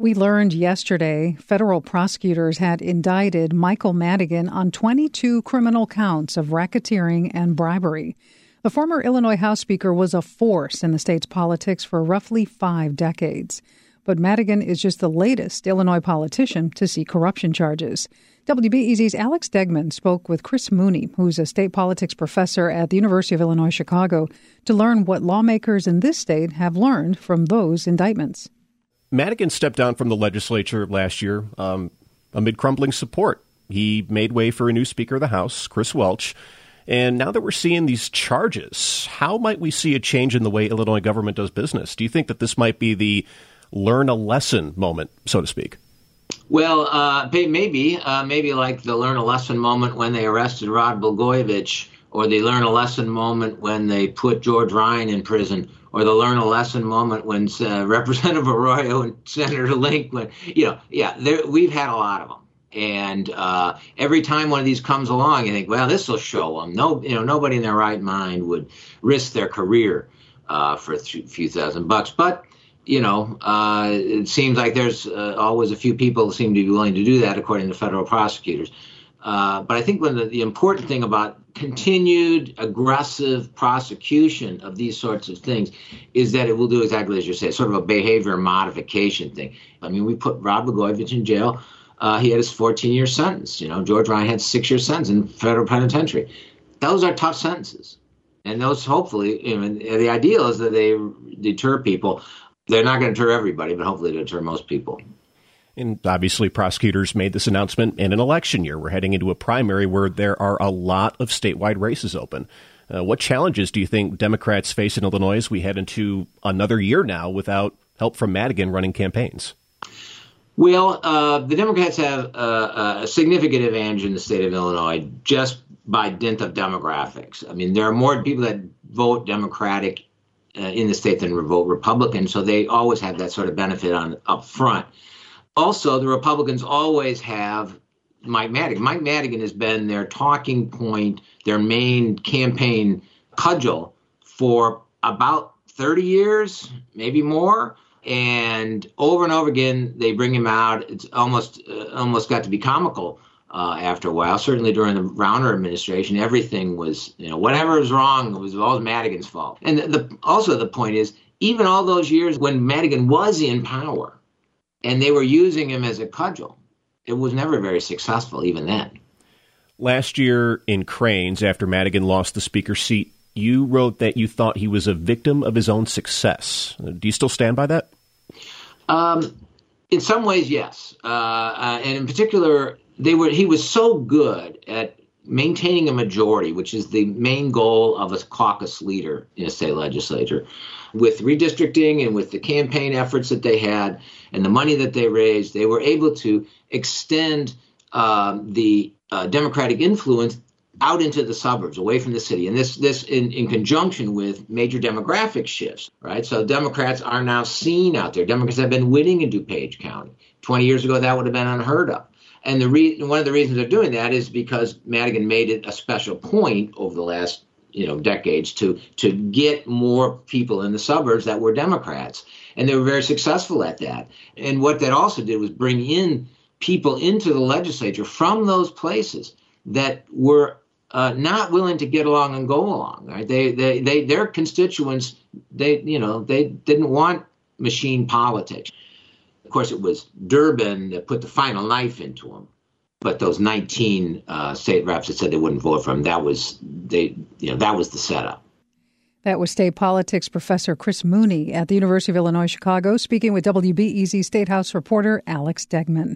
We learned yesterday federal prosecutors had indicted Michael Madigan on 22 criminal counts of racketeering and bribery. The former Illinois House Speaker was a force in the state's politics for roughly five decades. But Madigan is just the latest Illinois politician to see corruption charges. WBEZ's Alex Degman spoke with Chris Mooney, who's a state politics professor at the University of Illinois Chicago, to learn what lawmakers in this state have learned from those indictments. Madigan stepped down from the legislature last year um, amid crumbling support. He made way for a new Speaker of the House, Chris Welch. And now that we're seeing these charges, how might we see a change in the way Illinois government does business? Do you think that this might be the learn a lesson moment, so to speak? Well, uh, maybe, uh, maybe like the learn a lesson moment when they arrested Rod Blagojevich, or the learn a lesson moment when they put George Ryan in prison, or the learn a lesson moment when uh, Representative Arroyo and Senator Link, you know, yeah, there, we've had a lot of them. And uh, every time one of these comes along, you think, well, this will show them. No, you know, nobody in their right mind would risk their career uh, for a few thousand bucks. But you know, uh, it seems like there's uh, always a few people seem to be willing to do that, according to federal prosecutors. Uh, but I think when the, the, important thing about continued aggressive prosecution of these sorts of things is that it will do exactly as you say, sort of a behavior modification thing. I mean, we put Rod Blagojevich in jail. Uh, he had his 14 year sentence. You know, George Ryan had six year sentence in federal penitentiary. Those are tough sentences. And those hopefully, you know, the ideal is that they deter people. They're not going to deter everybody, but hopefully deter most people. And obviously, prosecutors made this announcement in an election year. We're heading into a primary where there are a lot of statewide races open. Uh, what challenges do you think Democrats face in Illinois as we head into another year now without help from Madigan running campaigns? Well, uh, the Democrats have a significant advantage in the state of Illinois just by dint of demographics. I mean, there are more people that vote Democratic uh, in the state than vote Republican, so they always have that sort of benefit on up front also, the Republicans always have Mike Madigan. Mike Madigan has been their talking point, their main campaign cudgel for about 30 years, maybe more. And over and over again, they bring him out. It's almost uh, almost got to be comical uh, after a while. Certainly during the Rauner administration, everything was you know whatever was wrong it was all Madigan's fault. And the, the, also the point is, even all those years when Madigan was in power, and they were using him as a cudgel. It was never very successful, even then. Last year in Crain's, after Madigan lost the speaker seat, you wrote that you thought he was a victim of his own success. Do you still stand by that? Um, in some ways, yes. Uh, uh, and in particular, they were. He was so good at maintaining a majority, which is the main goal of a caucus leader in a state legislature, with redistricting and with the campaign efforts that they had and the money that they raised, they were able to extend um, the uh, Democratic influence out into the suburbs, away from the city, and this this in, in conjunction with major demographic shifts, right? So Democrats are now seen out there. Democrats have been winning in DuPage County. Twenty years ago, that would have been unheard of. And the re- one of the reasons they're doing that is because Madigan made it a special point over the last you know decades to to get more people in the suburbs that were Democrats, and they were very successful at that. And what that also did was bring in people into the legislature from those places that were uh, not willing to get along and go along. Right? They, they, they, their constituents, they, you know, they didn't want machine politics. Of course, it was Durbin that put the final knife into him. But those 19 uh, state reps that said they wouldn't vote for him, that was they, you know, that was the setup. That was state politics professor Chris Mooney at the University of Illinois Chicago speaking with WBEZ State House reporter Alex Degman.